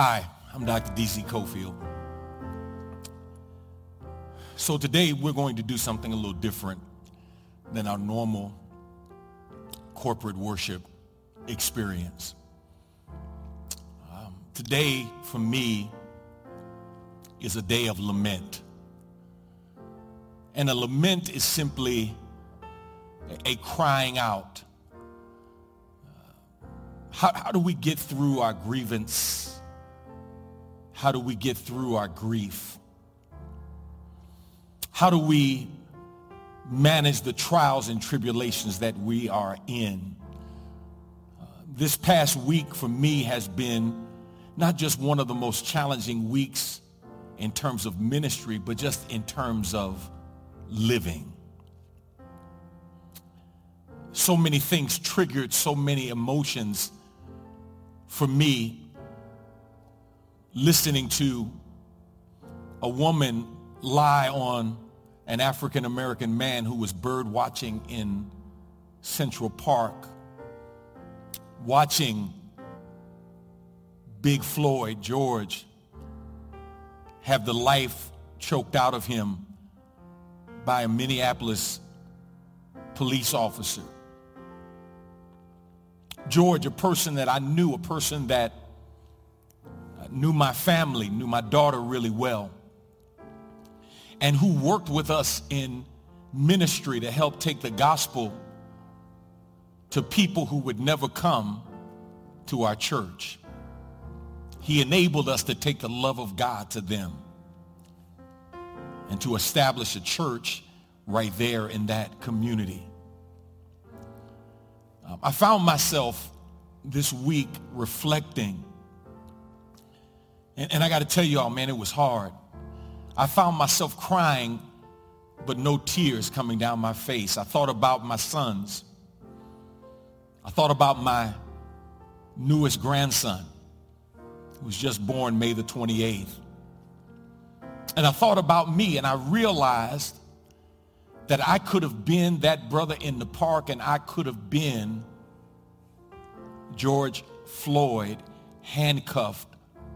Hi, I'm Dr. D.C. Cofield. So today we're going to do something a little different than our normal corporate worship experience. Um, today, for me, is a day of lament. And a lament is simply a, crying out. Uh, how, how do we get through our grievance? How do we get through our grief? How do we manage the trials and tribulations that we are in? Uh, this past week for me has been not just one of the most challenging weeks in terms of ministry, but just in terms of living. So many things triggered so many emotions for me listening to a woman lie on an African American man who was bird watching in Central Park, watching Big Floyd, George, have the life choked out of him by a Minneapolis police officer. George, a person that I knew, a person that knew my family, knew my daughter really well, and who worked with us in ministry to help take the gospel to people who would never come to our church. He enabled us to take the love of God to them and to establish a church right there in that community. Um, I found myself this week reflecting, and, and I got to tell you all, man, it was hard. I found myself crying, but no tears coming down my face. I thought about my sons. I thought about my newest grandson, who was just born May the 28th. And I thought about me, and I realized that I could have been that brother in the park, and I could have been George Floyd handcuffed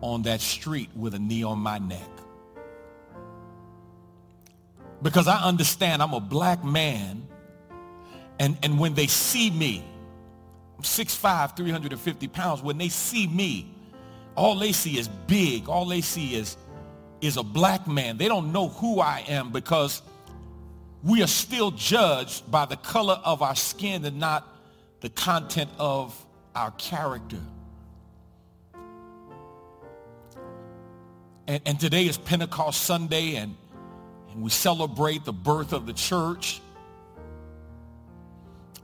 on that street with a knee on my neck because I understand I'm a black man. And, and when they see me, I'm 6'5", 350 pounds. When they see me, all they see is big. All they see is, is a black man. They don't know who I am because we are still judged by the color of our skin and not the content of our character. And, and today is Pentecost Sunday, and and we celebrate the birth of the church.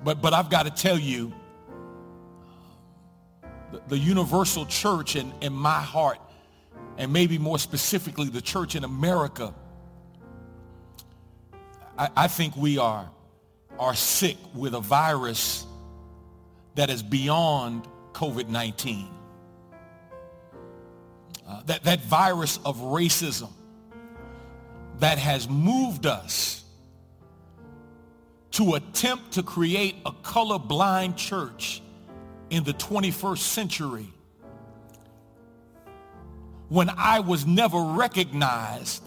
But, but I've got to tell you, the, the universal church in, in my heart, and maybe more specifically the church in America, I, I think we are, are sick with a virus that is beyond COVID-19. Uh, that, that virus of racism that has moved us to attempt to create a colorblind church in the 21st century when I was never recognized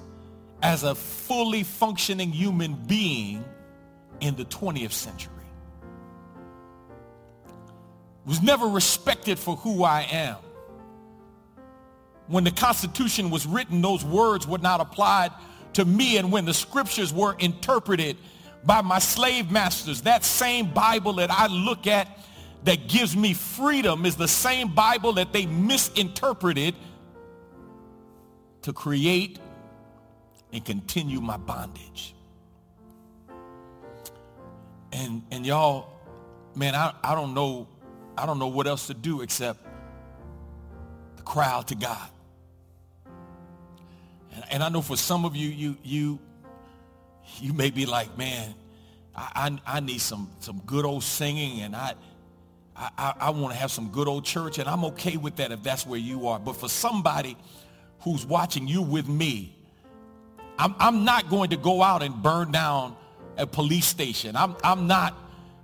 as a fully functioning human being in the 20th century. Was never respected for who I am. When the Constitution was written, those words were not applied to me and when the scriptures were interpreted by my slave masters, that same Bible that I look at that gives me freedom is the same Bible that they misinterpreted to create and continue my bondage. And and y'all, man, I, I don't know, I don't know what else to do except the crowd to God. And, and I know for some of you, you, you, you may be like, man, I, I, I need some, some good old singing and I, I, I want to have some good old church and I'm okay with that if that's where you are. But for somebody who's watching you with me, I'm, I'm not going to go out and burn down a police station. I'm, I'm not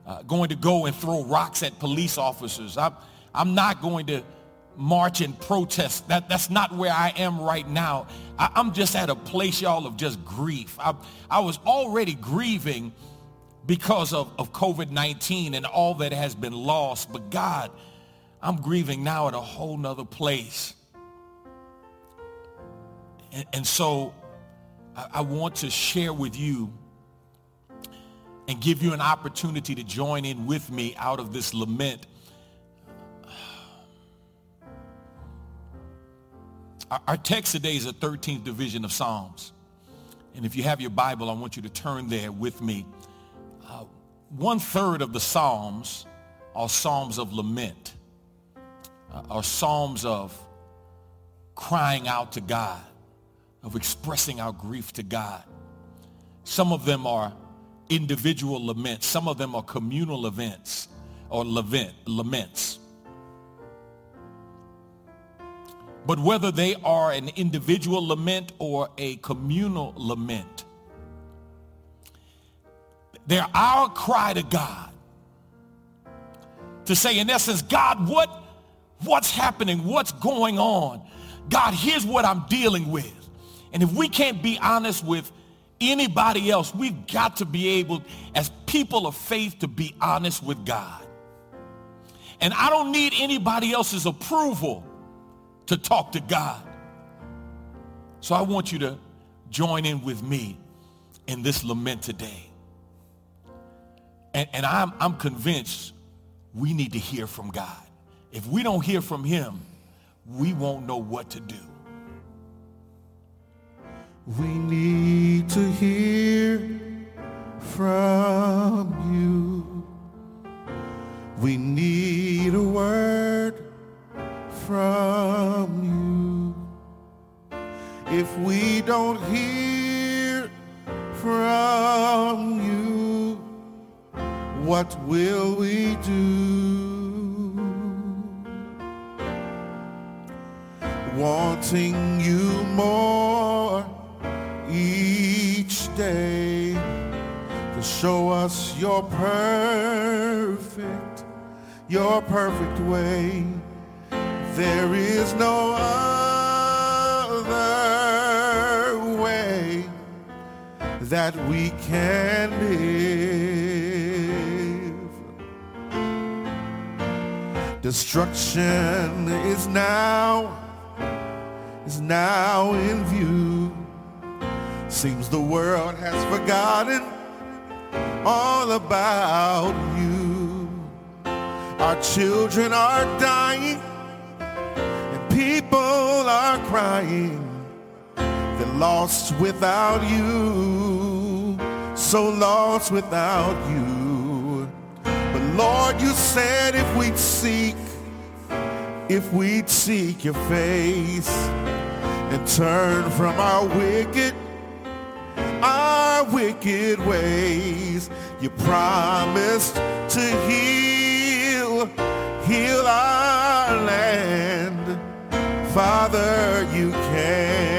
uh, going to go and throw rocks at police officers. I'm, I'm not going to march and protest. That, that's not where I am right now. I, am just at a place, y'all, of just grief. I, I was already grieving because of, of COVID-19 and all that has been lost. But God, I'm grieving now at a whole nother place. And, and so I, I want to share with you and give you an opportunity to join in with me out of this lament Our text today is the 13th division of Psalms. And if you have your Bible, I want you to turn there with me. Uh, one third of the Psalms are Psalms of lament, uh, are Psalms of crying out to God, of expressing our grief to God. Some of them are individual laments. Some of them are communal events or lament, laments. But whether they are an individual lament or a communal lament, they're our cry to God. To say, in essence, God, what, what's happening? What's going on? God, here's what I'm dealing with. And if we can't be honest with anybody else, we've got to be able, as people of faith, to be honest with God. And I don't need anybody else's approval to talk to God. So I want you to join in with me in this lament today. And, and I'm, I'm convinced we need to hear from God. If we don't hear from him, we won't know what to do. We need to hear from you. We need a word from you. If we don't hear from you, what will we do? Wanting you more each day to show us your perfect, your perfect way there is no other way that we can live. Destruction is now, is now in view. Seems the world has forgotten all about you. Our children are dying people are crying. They're lost without you, so lost without you. But Lord, you said if we'd seek, if we'd seek your face and turn from our wicked, our wicked ways, you promised to heal, heal our land. Father, you can.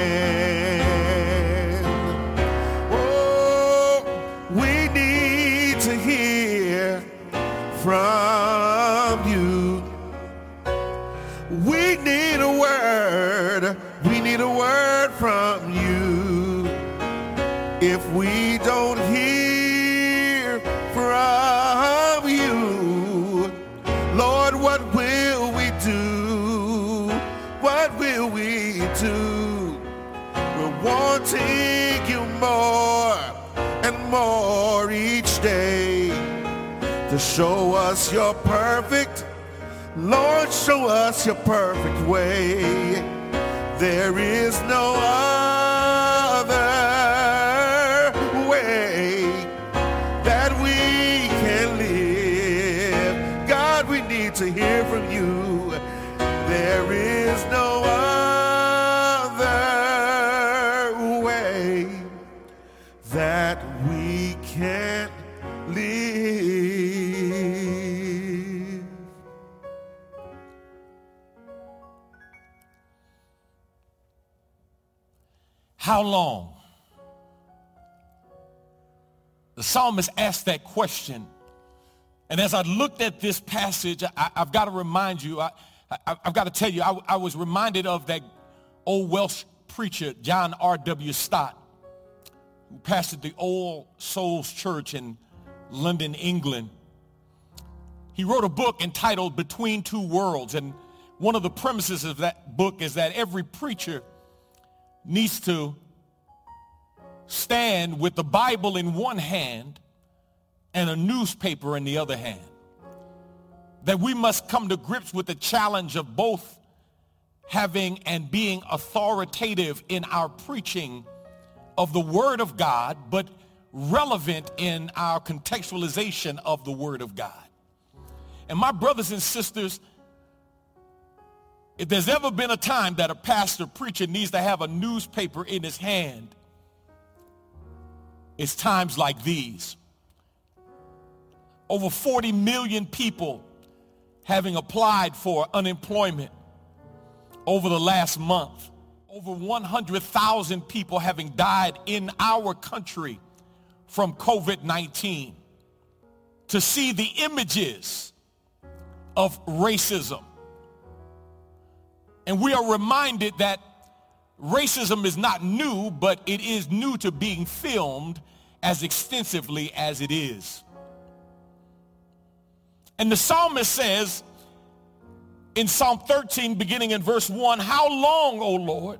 More each day to show us your perfect, Lord, show us your perfect way. There is no other way that we can live. God, we need to hear from you. There is How long? The psalmist asked that question. And as I looked at this passage, I, have got to remind you, I, have got to tell you, I, I was reminded of that old Welsh preacher, John R.W. Stott, who pastored the All Souls Church in London, England. He wrote a book entitled Between Two Worlds. And one of the premises of that book is that every preacher needs to stand with the Bible in one hand and a newspaper in the other hand. That we must come to grips with the challenge of both having and being authoritative in our preaching of the Word of God, but relevant in our contextualization of the Word of God. And my brothers and sisters, if there's ever been a time that a pastor preacher needs to have a newspaper in his hand, it's times like these. Over 40 million people having applied for unemployment over the last month. Over 100,000 people having died in our country from COVID-19. To see the images of racism. And we are reminded that racism is not new, but it is new to being filmed as extensively as it is. And the psalmist says in Psalm 13, beginning in verse 1, How long, O Lord,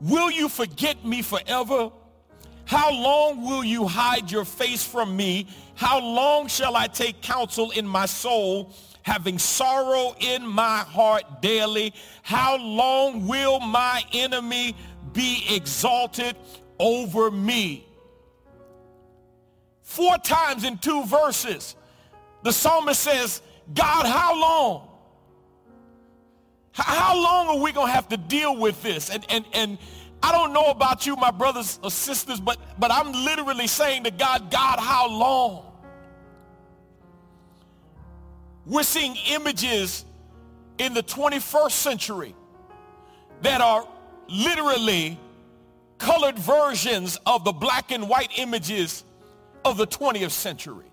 will you forget me forever? How long will you hide your face from me? How long shall I take counsel in my soul, having sorrow in my heart daily? How long will my enemy be exalted over me? Four times in two verses, the psalmist says, God, how long? How long are we going to have to deal with this? And, and, and I don't know about you, my brothers or sisters, but, but I'm literally saying to God, God, how long? We're seeing images in the 21st century that are literally colored versions of the black and white images of the 20th century.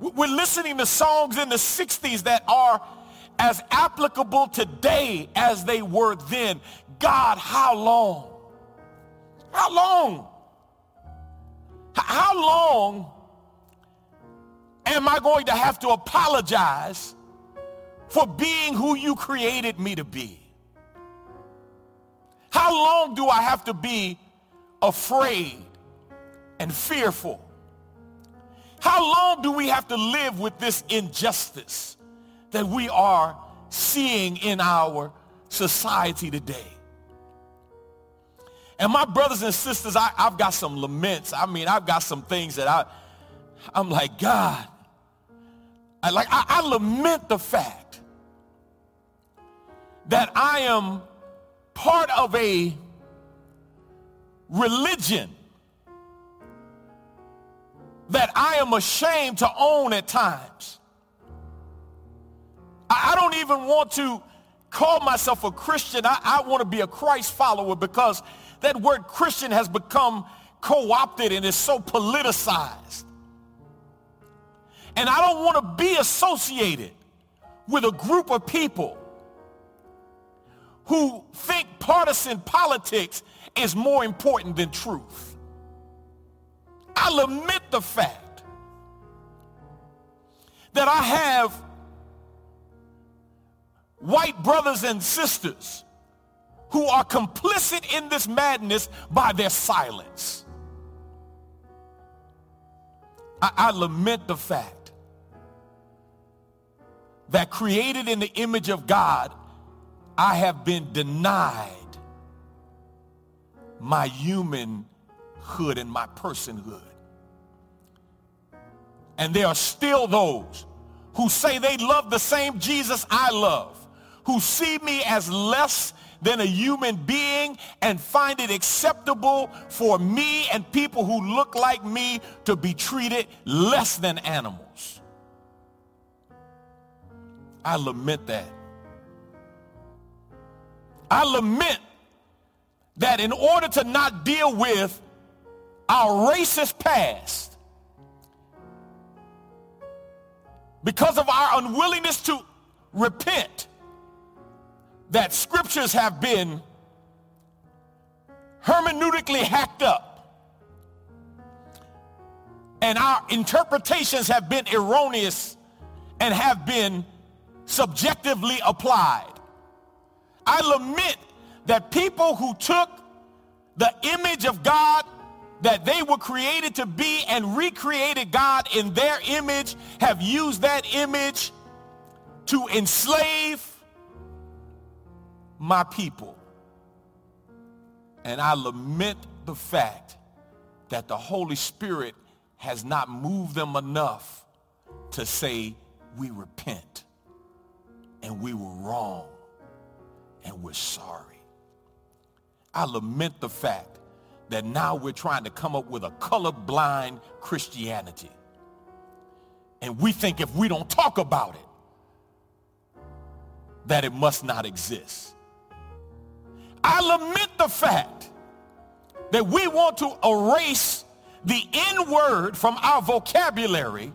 We're listening to songs in the 60s that are as applicable today as they were then. God, how long? How long? How long am I going to have to apologize for being who you created me to be? How long do I have to be afraid and fearful? How long do we have to live with this injustice that we are seeing in our society today? And my brothers and sisters, I, have got some laments. I mean, I've got some things that I, I'm like, God, I like, I, I lament the fact that I am part of a religion that I am ashamed to own at times. I, I don't even want to call myself a Christian. I, I want to be a Christ follower because that word Christian has become co-opted and is so politicized. And I don't want to be associated with a group of people who think partisan politics is more important than truth. I lament the fact that I have white brothers and sisters who are complicit in this madness by their silence. I, I lament the fact that created in the image of God, I have been denied my humanhood and my personhood. And there are still those who say they love the same Jesus I love, who see me as less than a human being and find it acceptable for me and people who look like me to be treated less than animals. I lament that. I lament that in order to not deal with our racist past, because of our unwillingness to repent that scriptures have been hermeneutically hacked up and our interpretations have been erroneous and have been subjectively applied. I lament that people who took the image of God that they were created to be and recreated God in their image have used that image to enslave my people. And I lament the fact that the Holy Spirit has not moved them enough to say, we repent and we were wrong and we're sorry. I lament the fact that now we're trying to come up with a colorblind Christianity. And we think if we don't talk about it, that it must not exist. I lament the fact that we want to erase the N word from our vocabulary,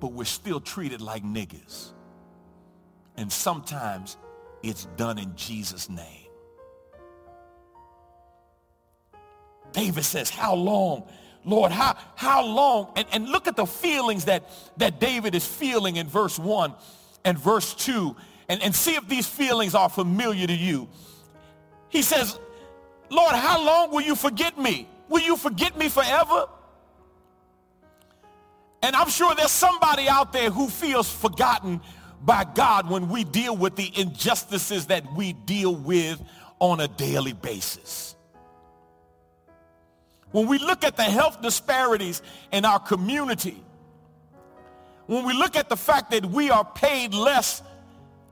but we're still treated like niggas. And sometimes it's done in Jesus' name. David says, how long? Lord, how, how long? And, and look at the feelings that, that David is feeling in verse 1 and verse 2 and, and see if these feelings are familiar to you. He says, Lord, how long will you forget me? Will you forget me forever? And I'm sure there's somebody out there who feels forgotten by God when we deal with the injustices that we deal with on a daily basis. When we look at the health disparities in our community, when we look at the fact that we are paid less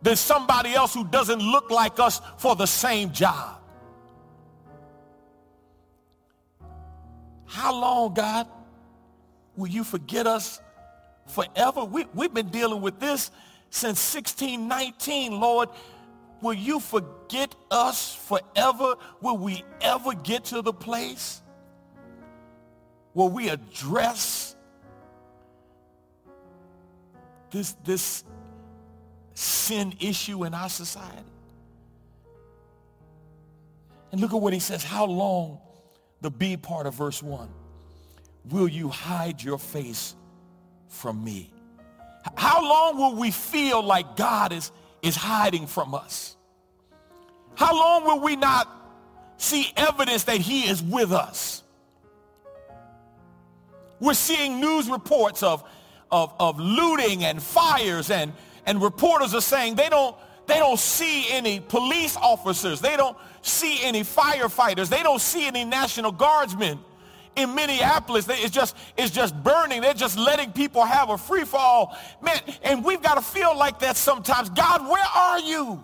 than somebody else who doesn't look like us for the same job, How long, God, will you forget us forever? We, we've been dealing with this since 1619, Lord. Will you forget us forever? Will we ever get to the place where we address this, this sin issue in our society? And look at what he says. How long the B part of verse 1. Will you hide your face from me? How long will we feel like God is, is hiding from us? How long will we not see evidence that he is with us? We're seeing news reports of, of, of looting and fires and, and reporters are saying they don't, they don't see any police officers. They don't see any firefighters. They don't see any National Guardsmen in Minneapolis. It's just, it's just burning. They're just letting people have a free fall. Man, and we've got to feel like that sometimes. God, where are you?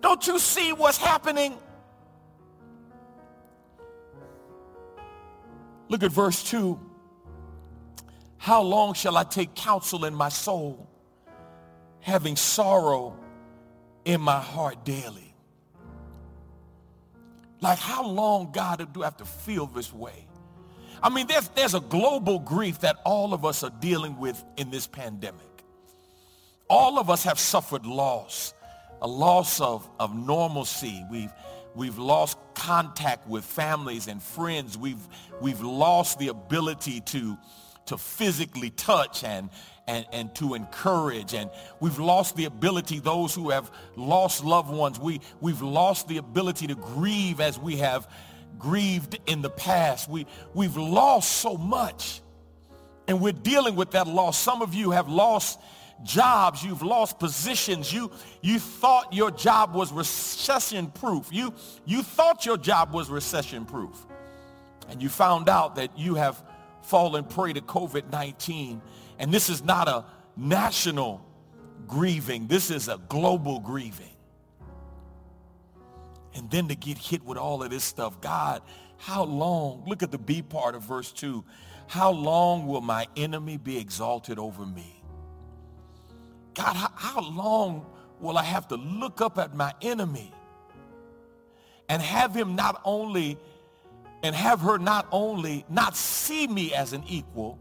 Don't you see what's happening? Look at verse 2. How long shall I take counsel in my soul, having sorrow in my heart daily. Like how long, God, do I have to feel this way? I mean, there's, there's a global grief that all of us are dealing with in this pandemic. All of us have suffered loss, a loss of, of normalcy. We've, we've lost contact with families and friends. We've, we've lost the ability to, to physically touch and, and, and to encourage. And we've lost the ability, those who have lost loved ones, we, we've lost the ability to grieve as we have grieved in the past. We, we've lost so much. And we're dealing with that loss. Some of you have lost jobs. You've lost positions. You, you thought your job was recession proof. You, you thought your job was recession proof. And you found out that you have fallen prey to COVID-19 and this is not a national grieving. This is a global grieving. And then to get hit with all of this stuff, God, how long, look at the B part of verse 2, how long will my enemy be exalted over me? God, how, how long will I have to look up at my enemy and have him not only, and have her not only not see me as an equal,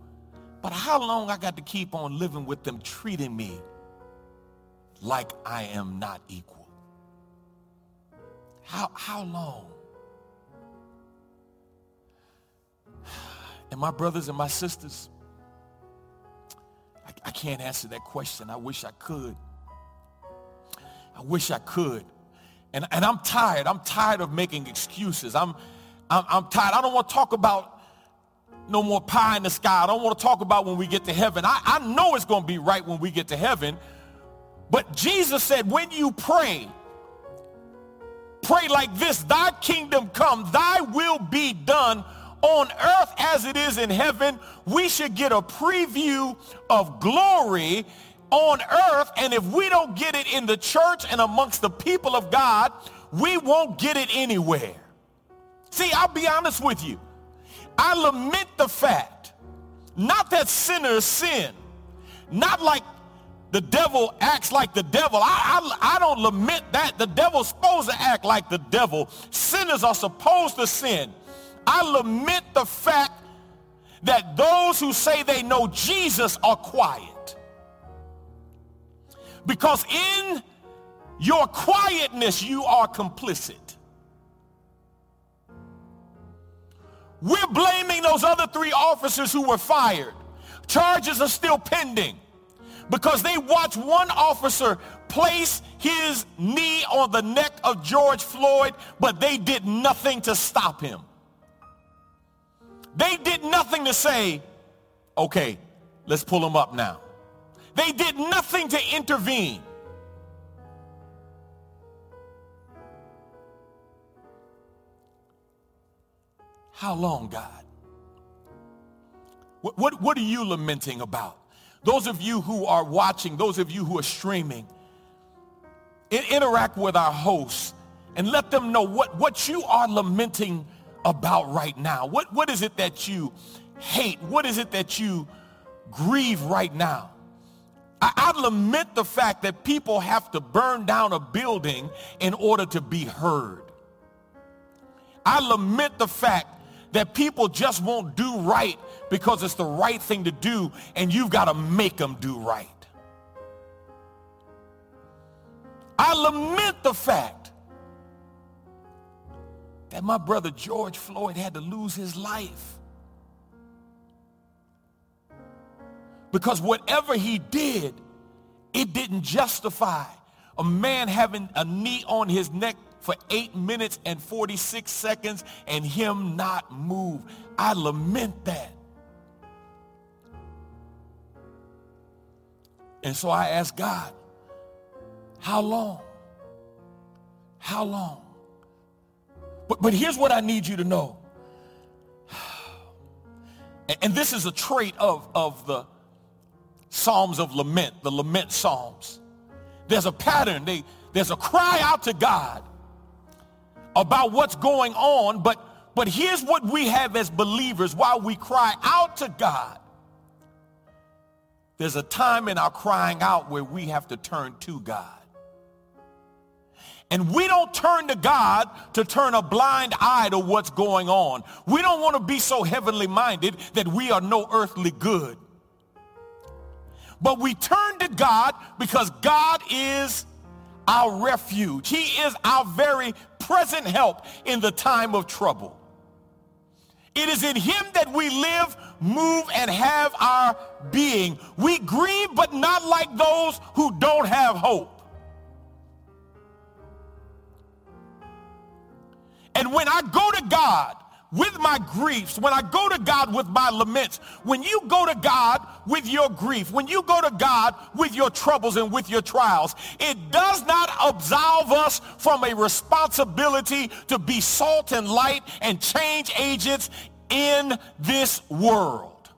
but how long I got to keep on living with them treating me like I am not equal. How, how long? And my brothers and my sisters, I, I can't answer that question. I wish I could. I wish I could. And, and I'm tired. I'm tired of making excuses. I'm, I'm, I'm tired. I don't want to talk about no more pie in the sky. I don't want to talk about when we get to heaven. I, I know it's going to be right when we get to heaven. But Jesus said, when you pray, pray like this, thy kingdom come, thy will be done on earth as it is in heaven. We should get a preview of glory on earth. And if we don't get it in the church and amongst the people of God, we won't get it anywhere. See, I'll be honest with you. I lament the fact, not that sinners sin, not like the devil acts like the devil. I, I, I don't lament that. The devil's supposed to act like the devil. Sinners are supposed to sin. I lament the fact that those who say they know Jesus are quiet. Because in your quietness, you are complicit. We're blaming those other three officers who were fired. Charges are still pending because they watched one officer place his knee on the neck of George Floyd, but they did nothing to stop him. They did nothing to say, okay, let's pull him up now. They did nothing to intervene. How long, God? What, what, what, are you lamenting about? Those of you who are watching, those of you who are streaming, interact with our hosts and let them know what, what you are lamenting about right now. What, what is it that you hate? What is it that you grieve right now? I, I lament the fact that people have to burn down a building in order to be heard. I lament the fact that people just won't do right because it's the right thing to do and you've got to make them do right. I lament the fact that my brother George Floyd had to lose his life. Because whatever he did, it didn't justify a man having a knee on his neck for 8 minutes and 46 seconds and him not move. I lament that. And so I ask God, how long? How long? But, but here's what I need you to know. And this is a trait of, of the Psalms of lament, the lament Psalms. There's a pattern. They, there's a cry out to God about what's going on, but, but here's what we have as believers while we cry out to God. There's a time in our crying out where we have to turn to God. And we don't turn to God to turn a blind eye to what's going on. We don't want to be so heavenly minded that we are no earthly good. But we turn to God because God is our refuge. He is our very present help in the time of trouble. It is in him that we live, move, and have our being. We grieve, but not like those who don't have hope. And when I go to God with my griefs, when I go to God with my laments, when you go to God with your grief, when you go to God with your troubles and with your trials, it does not absolve us from a responsibility to be salt and light and change agents in this world.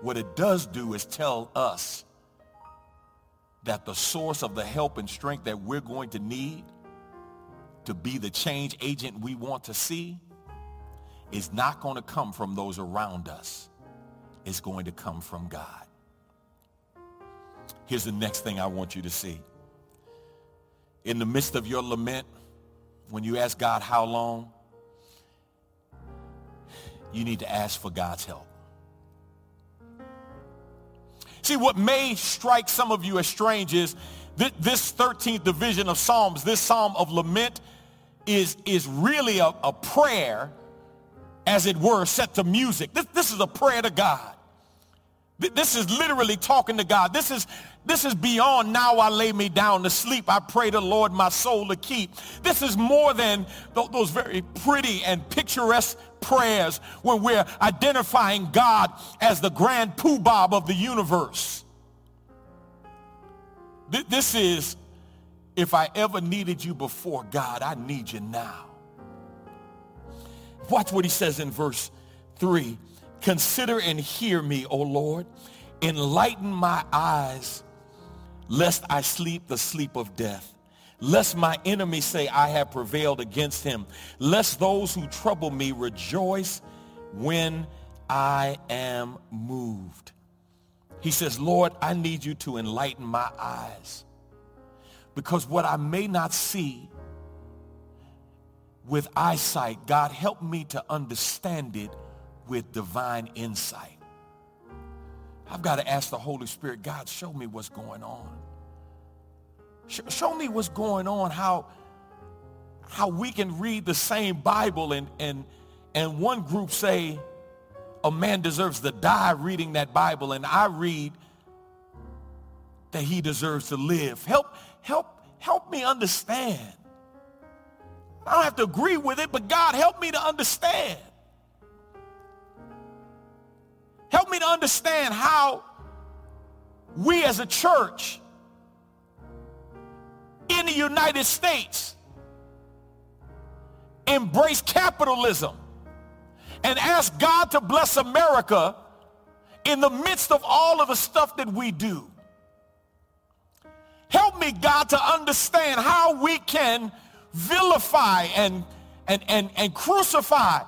What it does do is tell us that the source of the help and strength that we're going to need to be the change agent we want to see is not going to come from those around us. It's going to come from God. Here's the next thing I want you to see. In the midst of your lament, when you ask God how long, you need to ask for God's help. See, what may strike some of you as strange is th- this 13th division of Psalms, this Psalm of lament, is, is really a, a prayer, as it were, set to music. This, this is a prayer to God. This is literally talking to God. This is, this is beyond now I lay me down to sleep. I pray the Lord my soul to keep. This is more than th- those very pretty and picturesque prayers when we're identifying God as the grand poobah of the universe. Th- this is, if I ever needed you before, God, I need you now. Watch what he says in verse 3. Consider and hear me, O Lord. Enlighten my eyes, lest I sleep the sleep of death. Lest my enemies say I have prevailed against him. Lest those who trouble me rejoice when I am moved. He says, Lord, I need you to enlighten my eyes. Because what I may not see with eyesight, God, help me to understand it with divine insight. I've got to ask the Holy Spirit, God, show me what's going on. Show me what's going on, how, how we can read the same Bible and, and, and one group say a man deserves to die reading that Bible and I read that he deserves to live. Help, help, help me understand. I don't have to agree with it, but God, help me to understand. Help me to understand how we as a church in the United States embrace capitalism and ask God to bless America in the midst of all of the stuff that we do. Help me, God, to understand how we can vilify and, and, and, and crucify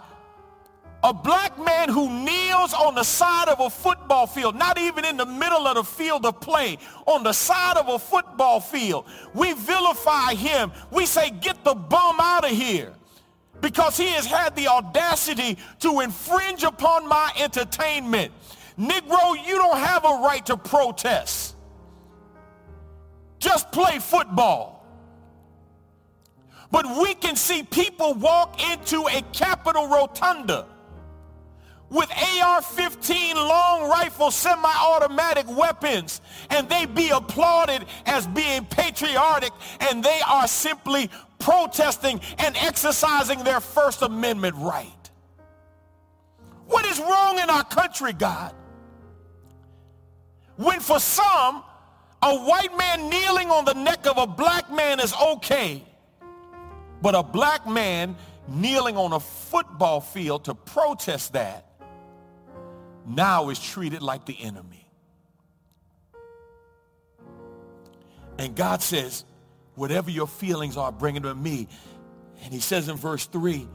a black man who kneels on the side of a football field, not even in the middle of the field of play, on the side of a football field. We vilify him. We say, get the bum out of here because he has had the audacity to infringe upon my entertainment. Negro, you don't have a right to protest. Just play football. But we can see people walk into a Capitol Rotunda with AR-15 long rifle semi-automatic weapons and they be applauded as being patriotic and they are simply protesting and exercising their First Amendment right. What is wrong in our country, God? When for some, a white man kneeling on the neck of a black man is okay, but a black man kneeling on a football field to protest that now is treated like the enemy. And God says, whatever your feelings are, bring them to me. And he says in verse 3,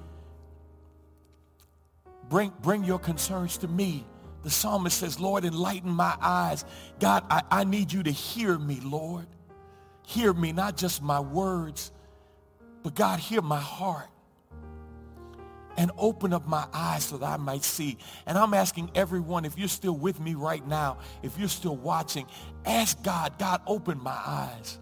bring, bring your concerns to me. The psalmist says, Lord, enlighten my eyes. God, I, I need you to hear me, Lord. Hear me, not just my words, but God, hear my heart and open up my eyes so that I might see. And I'm asking everyone, if you're still with me right now, if you're still watching, ask God, God, open my eyes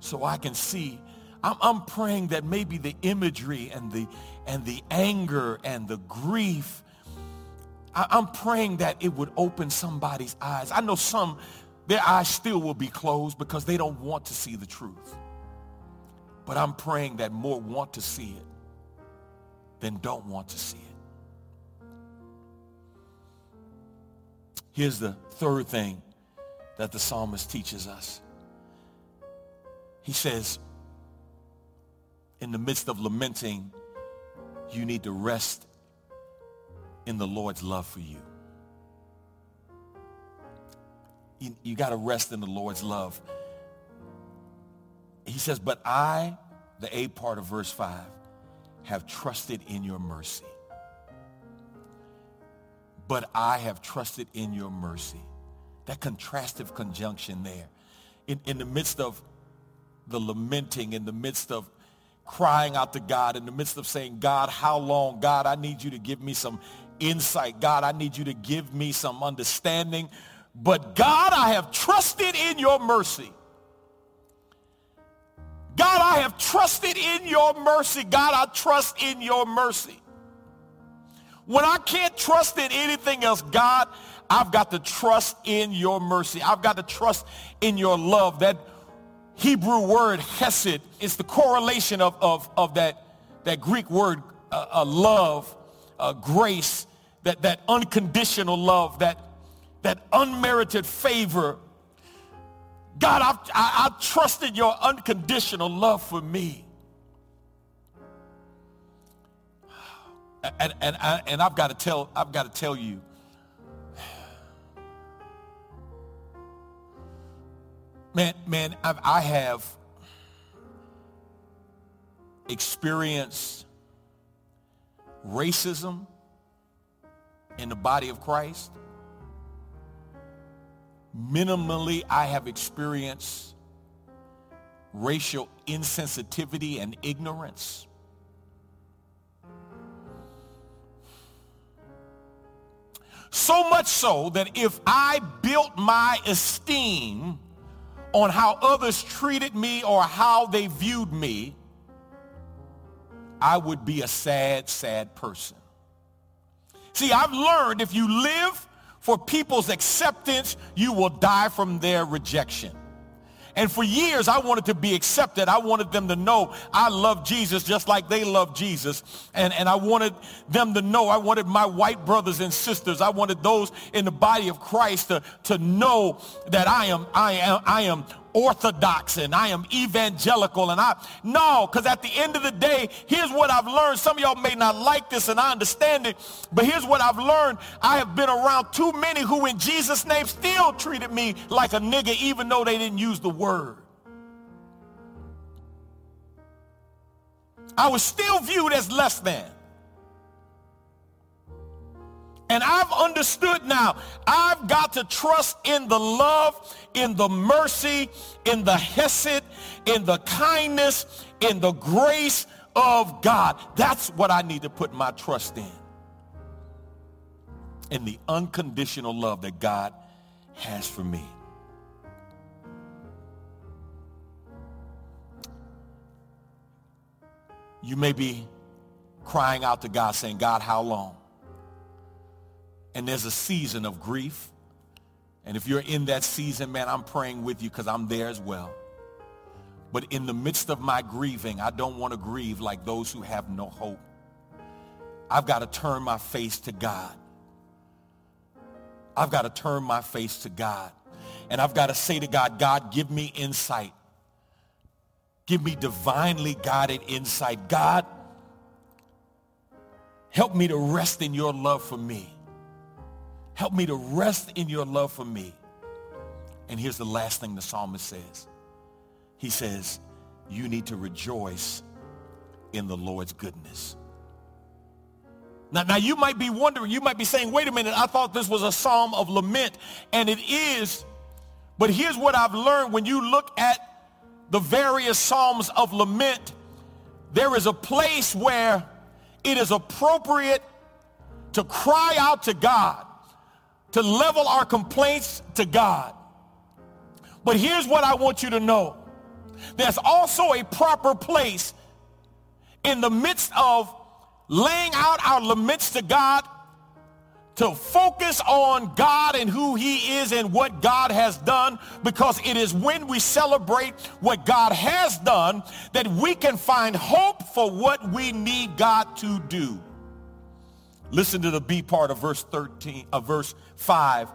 so I can see. I'm, I'm praying that maybe the imagery and the, and the anger and the grief, I'm praying that it would open somebody's eyes. I know some, their eyes still will be closed because they don't want to see the truth. But I'm praying that more want to see it than don't want to see it. Here's the third thing that the psalmist teaches us. He says, in the midst of lamenting, you need to rest in the Lord's love for you. You, you got to rest in the Lord's love. He says, but I, the A part of verse 5, have trusted in your mercy. But I have trusted in your mercy. That contrastive conjunction there. In, in the midst of the lamenting, in the midst of crying out to God, in the midst of saying, God, how long? God, I need you to give me some insight. God, I need you to give me some understanding. but God, I have trusted in your mercy. God, I have trusted in your mercy. God, I trust in your mercy. When I can't trust in anything else, God, I've got to trust in your mercy. I've got to trust in your love. That Hebrew word hesed is the correlation of, of, of that, that Greek word uh, uh, love, uh, grace, that, that unconditional love, that, that unmerited favor. God, I've, I, I trusted your unconditional love for me. And, and, and I've got to tell, I've got to tell you, man, man, I've, I have experienced racism in the body of Christ. Minimally, I have experienced racial insensitivity and ignorance. So much so that if I built my esteem on how others treated me or how they viewed me, I would be a sad, sad person. See, I've learned if you live for people's acceptance, you will die from their rejection. And for years, I wanted to be accepted. I wanted them to know I love Jesus just like they love Jesus. And, and I wanted them to know, I wanted my white brothers and sisters, I wanted those in the body of Christ to, to know that I am, I am, I am orthodox and I am evangelical and I no because at the end of the day here's what I've learned. Some of y'all may not like this and I understand it but here's what I've learned. I have been around too many who in Jesus name still treated me like a nigga even though they didn't use the word. I was still viewed as less than and I've understood now, I've got to trust in the love, in the mercy, in the hesed, in the kindness, in the grace of God. That's what I need to put my trust in. In the unconditional love that God has for me. You may be crying out to God saying, God, how long? And there's a season of grief. And if you're in that season, man, I'm praying with you because I'm there as well. But in the midst of my grieving, I don't want to grieve like those who have no hope. I've got to turn my face to God. I've got to turn my face to God. And I've got to say to God, God, give me insight. Give me divinely guided insight. God, help me to rest in your love for me. Help me to rest in your love for me. And here's the last thing the psalmist says. He says, you need to rejoice in the Lord's goodness. Now, now you might be wondering, you might be saying, wait a minute, I thought this was a psalm of lament. And it is, but here's what I've learned. When you look at the various psalms of lament, there is a place where it is appropriate to cry out to God to level our complaints to God. But here's what I want you to know. There's also a proper place in the midst of laying out our laments to God to focus on God and who he is and what God has done because it is when we celebrate what God has done that we can find hope for what we need God to do. Listen to the B part of verse 13, of verse 5,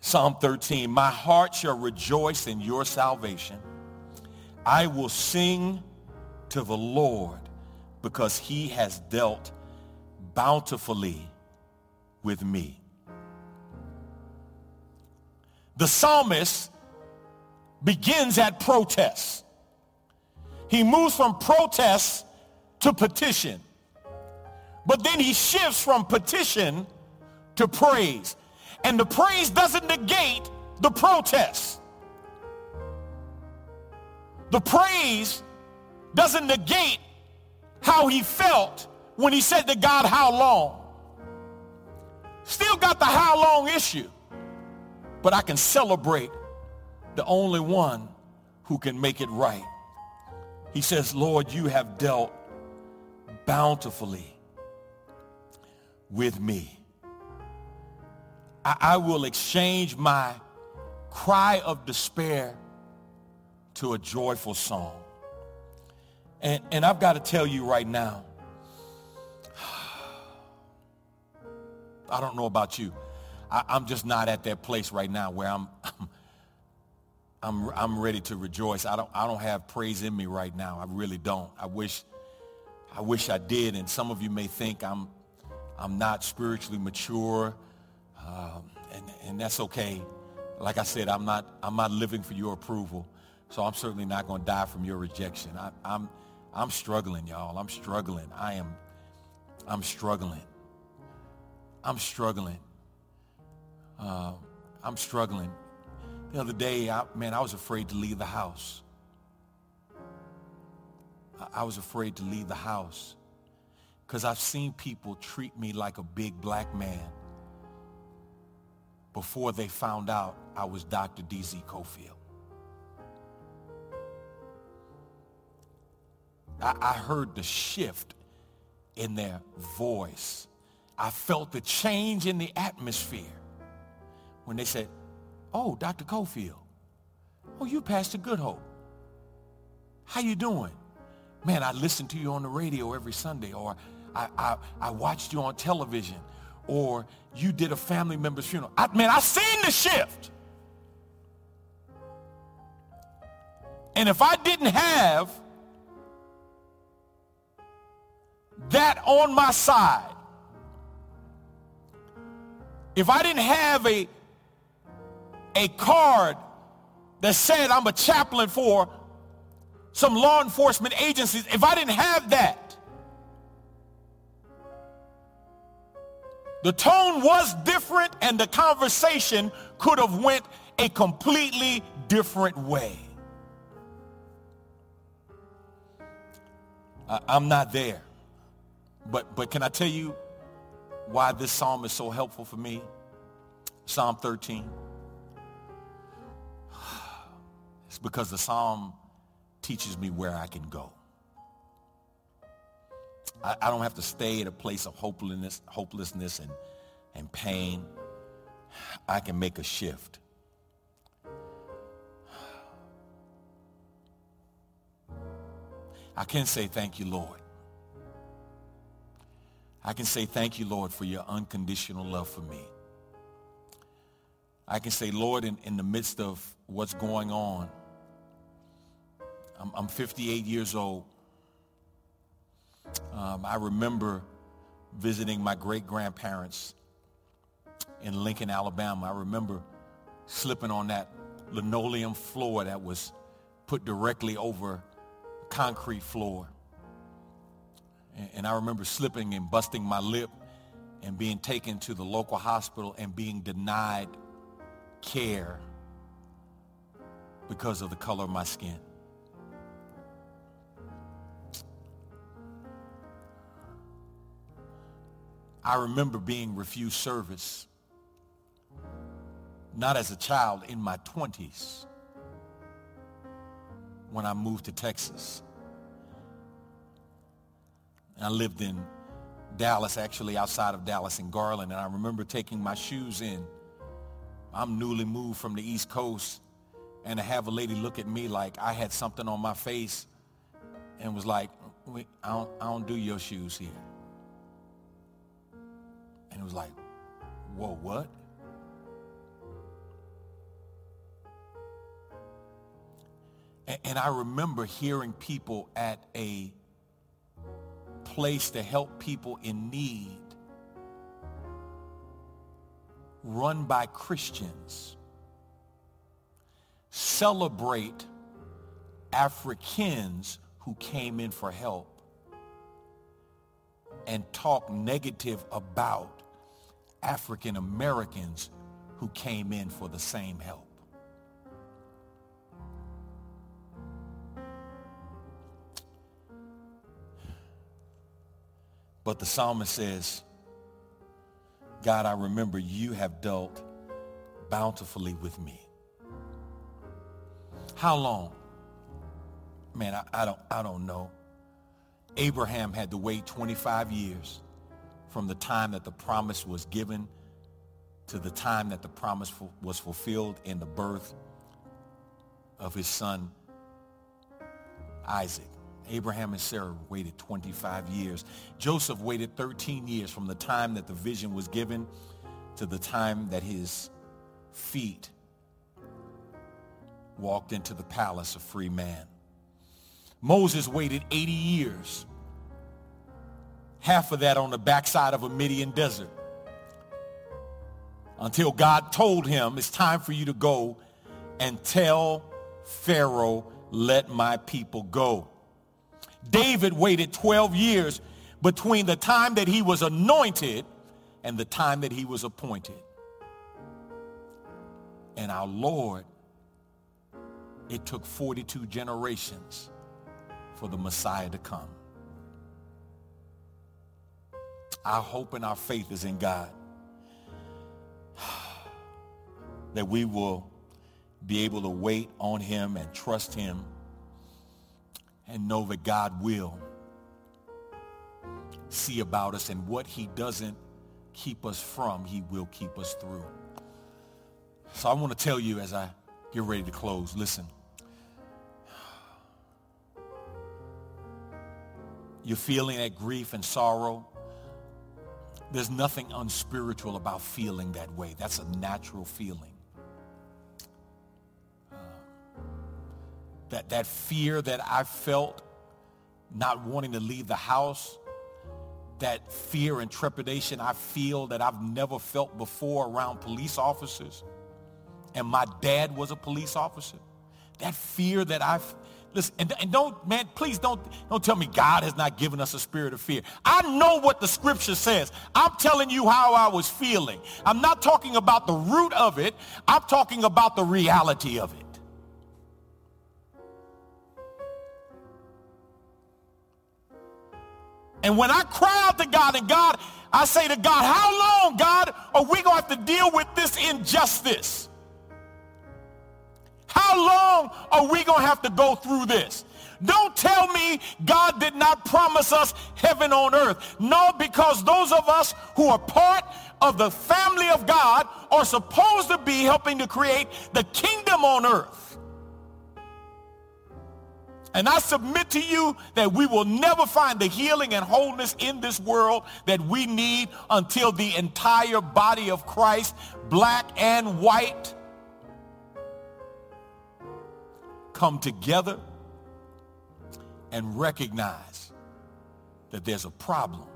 Psalm 13. My heart shall rejoice in your salvation. I will sing to the Lord because he has dealt bountifully with me. The psalmist begins at protest. He moves from protest to petition. But then he shifts from petition to praise. And the praise doesn't negate the protest. The praise doesn't negate how he felt when he said to God, how long? Still got the how long issue. but I can celebrate the only one who can make it right. He says, Lord, you have dealt bountifully with me. I, I will exchange my cry of despair to a joyful song. And, and I've got to tell you right now, I don't know about you. I, am just not at that place right now where I'm, I'm, I'm ready to rejoice. I don't, I don't have praise in me right now. I really don't. I wish, I wish I did. And some of you may think I'm, I'm not spiritually mature, um, and, and that's okay. Like I said, I'm not, I'm not living for your approval, so I'm certainly not going to die from your rejection. I, I'm, I'm struggling, y'all. I'm struggling. I am, I'm struggling. I'm struggling. Uh, I'm struggling. The other day, I, man, I was afraid to leave the house. I, I was afraid to leave the house because I've seen people treat me like a big black man before they found out I was Dr. D.Z. Cofield. I, I heard the shift in their voice. I felt the change in the atmosphere when they said, oh, Dr. Cofield. Oh, you Pastor Good Hope. How you doing? Man, I listen to you on the radio every Sunday, or I, I, I watched you on television, or you did a family member's funeral. I, man, I seen the shift. And if I didn't have that on my side, if I didn't have a, a card that said I'm a chaplain for some law enforcement agencies, if I didn't have that, the tone was different and the conversation could have went a completely different way. I, I'm not there. But, but can I tell you why this psalm is so helpful for me? Psalm 13. It's because the psalm teaches me where I can go. I, I don't have to stay at a place of hopelessness, hopelessness and, and pain. I can make a shift. I can say thank you, Lord. I can say thank you, Lord, for your unconditional love for me. I can say, Lord, in, in the midst of what's going on, I'm, I'm 58 years old. Um, I remember visiting my great-grandparents in Lincoln, Alabama. I remember slipping on that linoleum floor that was put directly over concrete floor. And I remember slipping and busting my lip and being taken to the local hospital and being denied care because of the color of my skin. I remember being refused service, not as a child, in my 20s when I moved to Texas. I lived in Dallas, actually outside of Dallas in Garland, and I remember taking my shoes in. I'm newly moved from the East Coast, and to have a lady look at me like I had something on my face and was like, I don't, I don't do your shoes here. And it was like, whoa, what? And, and I remember hearing people at a place to help people in need run by Christians celebrate Africans who came in for help and talk negative about African Americans who came in for the same help. But the psalmist says, God, I remember you have dealt bountifully with me. How long? Man, I, I, don't, I don't know. Abraham had to wait 25 years from the time that the promise was given to the time that the promise was fulfilled in the birth of his son Isaac. Abraham and Sarah waited 25 years. Joseph waited 13 years from the time that the vision was given to the time that his feet walked into the palace a free man. Moses waited 80 years, half of that on the backside of a Midian desert, until God told him, it's time for you to go and tell Pharaoh, let my people go. David waited 12 years between the time that he was anointed and the time that he was appointed. And our Lord, it took 42 generations for the Messiah to come. Our hope and our faith is in God. That we will be able to wait on him and trust him and know that God will see about us and what he doesn't keep us from, he will keep us through. So I want to tell you as I get ready to close, listen. You're feeling that grief and sorrow. There's nothing unspiritual about feeling that way. That's a natural feeling. Uh, that, that fear that I felt not wanting to leave the house, that fear and trepidation I feel that I've never felt before around police officers. And my dad was a police officer. That fear that I've, listen, and, and don't, man, please don't, don't tell me God has not given us a spirit of fear. I know what the scripture says. I'm telling you how I was feeling. I'm not talking about the root of it. I'm talking about the reality of it. And when I cry out to God and God, I say to God, how long, God, are we going to have to deal with this injustice? How long are we going to have to go through this? Don't tell me God did not promise us heaven on earth. No, because those of us who are part of the family of God are supposed to be helping to create the kingdom on earth. And I submit to you that we will never find the healing and wholeness in this world that we need until the entire body of Christ, black and white, come together and recognize that there's a problem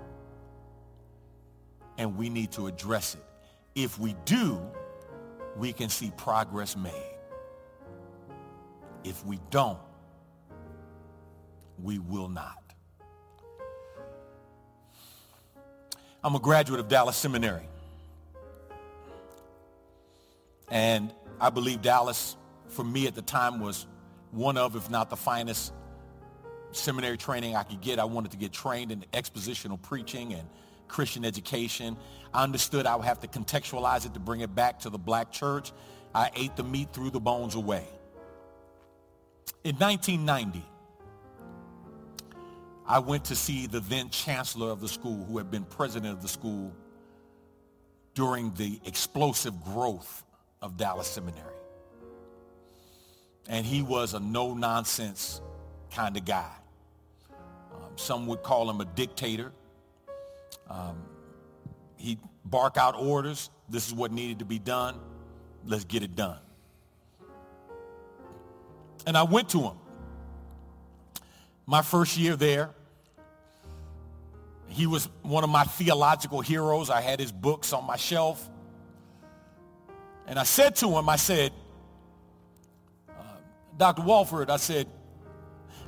and we need to address it. If we do, we can see progress made. If we don't, we will not. I'm a graduate of Dallas Seminary. And I believe Dallas, for me at the time, was one of, if not the finest seminary training I could get. I wanted to get trained in expositional preaching and Christian education. I understood I would have to contextualize it to bring it back to the black church. I ate the meat threw the bones away. In 1990, I went to see the then chancellor of the school who had been president of the school during the explosive growth of Dallas Seminary. And he was a no-nonsense kind of guy. Um, some would call him a dictator. Um, he'd bark out orders. This is what needed to be done. Let's get it done. And I went to him. My first year there, he was one of my theological heroes. I had his books on my shelf. And I said to him, I said, Dr. Walvoord, I said,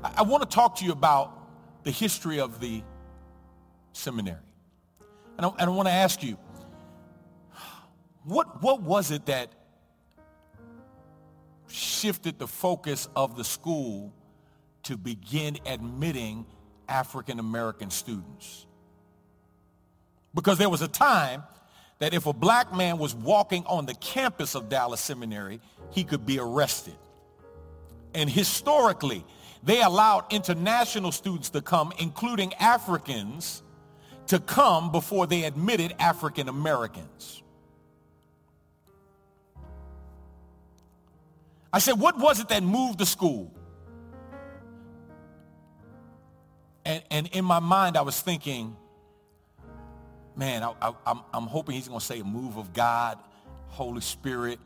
I, I want to talk to you about the history of the seminary. And I, and I want to ask you, what, what was it that shifted the focus of the school to begin admitting African American students? Because there was a time that if a black man was walking on the campus of Dallas Seminary, he could be arrested. And historically, they allowed international students to come, including Africans, to come before they admitted African Americans. I said, what was it that moved the school? And, and in my mind, I was thinking, man, I, I, I'm, I'm hoping he's going to say a move of God, Holy Spirit,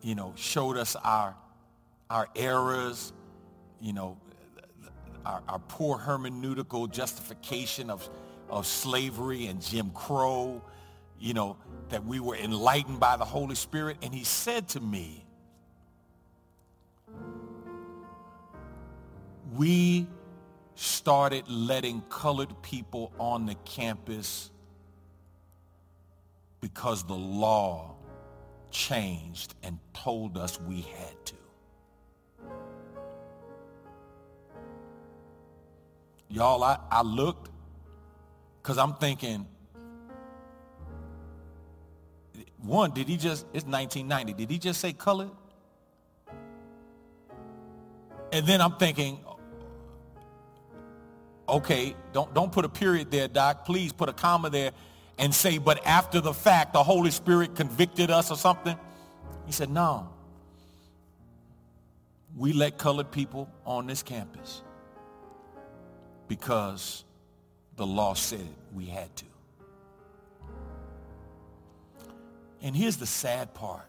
you know, showed us our, our errors, you know, our, our poor hermeneutical justification of, of slavery and Jim Crow, you know, that we were enlightened by the Holy Spirit. And he said to me, we started letting colored people on the campus because the law changed and told us we had to. Y'all, I, I looked because I'm thinking, one, did he just, it's 1990, did he just say colored? And then I'm thinking, okay, don't, don't put a period there, Doc. Please put a comma there and say, but after the fact, the Holy Spirit convicted us or something. He said, no. We let colored people on this campus because the law said we had to. And here's the sad part.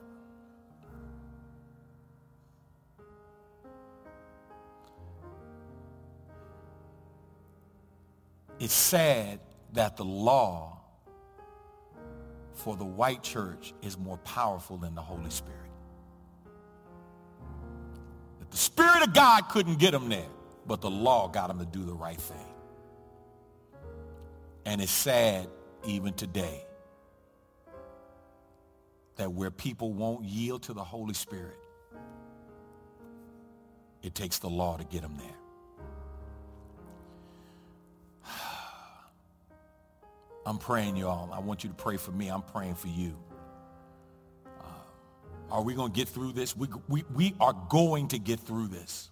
It's sad that the law for the white church is more powerful than the Holy Spirit. That the Spirit of God couldn't get them there but the law got them to do the right thing. And it's sad even today that where people won't yield to the Holy Spirit, it takes the law to get them there. I'm praying, y'all. I want you to pray for me. I'm praying for you. Uh, are we going to get through this? We, we, we are going to get through this.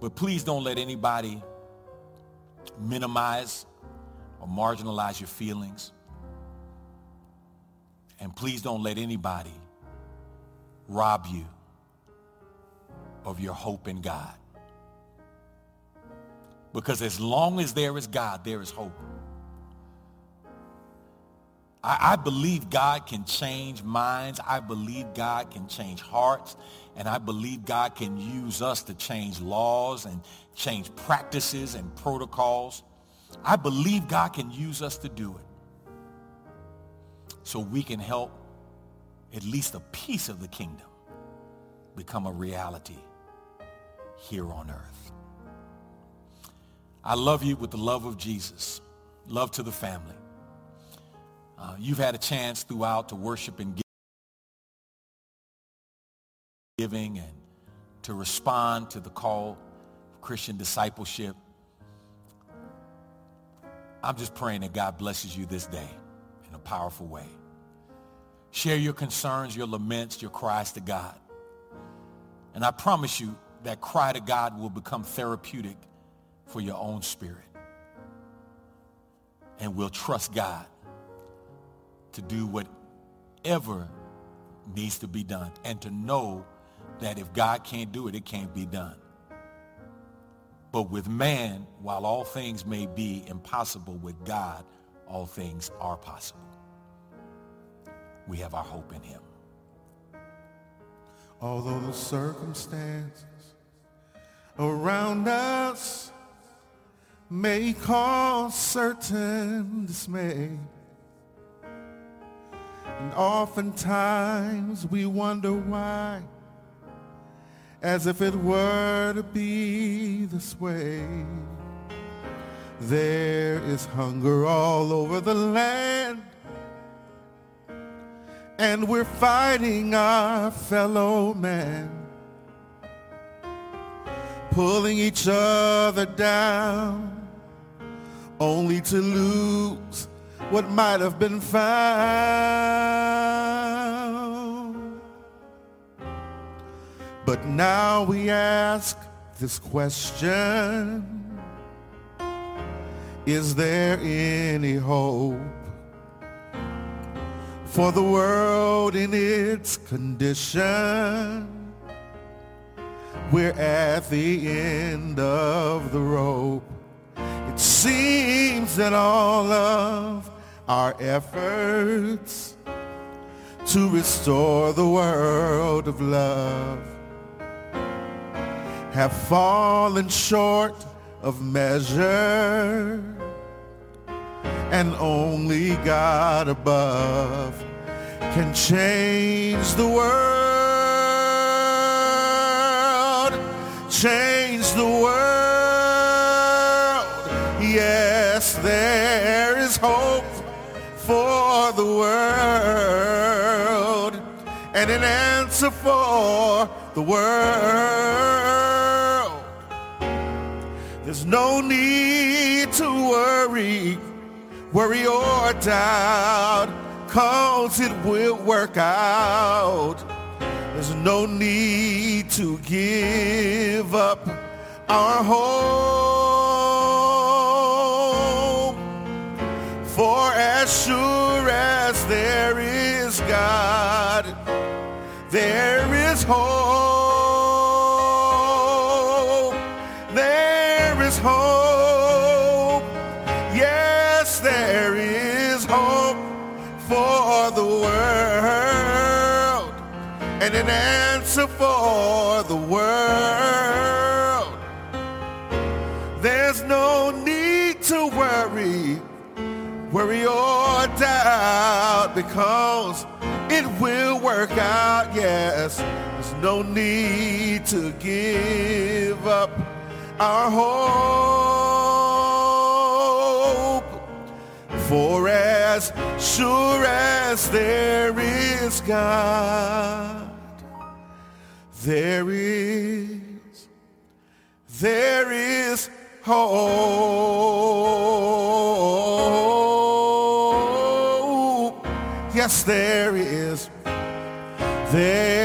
But please don't let anybody minimize or marginalize your feelings. And please don't let anybody rob you of your hope in God. Because as long as there is God, there is hope. I, I, believe God can change minds. I believe God can change hearts. And I believe God can use us to change laws and change practices and protocols. I believe God can use us to do it. So we can help at least a piece of the kingdom become a reality here on earth. I love you with the love of Jesus. Love to the family. Uh, you've had a chance throughout to worship and giving and to respond to the call of Christian discipleship. I'm just praying that God blesses you this day in a powerful way. Share your concerns, your laments, your cries to God. And I promise you that cry to God will become therapeutic for your own spirit. And we'll trust God to do whatever needs to be done and to know that if God can't do it, it can't be done. But with man, while all things may be impossible, with God, all things are possible. We have our hope in him. Although the circumstances around us may cause certain dismay, and oftentimes we wonder why, as if it were to be this way. There is hunger all over the land, and we're fighting our fellow man, pulling each other down, only to lose what might have been found. But now we ask this question. Is there any hope for the world in its condition? We're at the end of the rope. Seems that all of our efforts to restore the world of love have fallen short of measure and only God above can change the world change the world. Yes, there is hope for the world and an answer for the world. There's no need to worry, worry or doubt, cause it will work out there's no need to give up our hope. God, there is hope. There is hope. Yes, there is hope for the world and an answer for the world. There's no need to worry, worry or doubt because will work out, yes. There's no need to give up our hope. For as sure as there is God, there is, there is hope. Yes, there is. There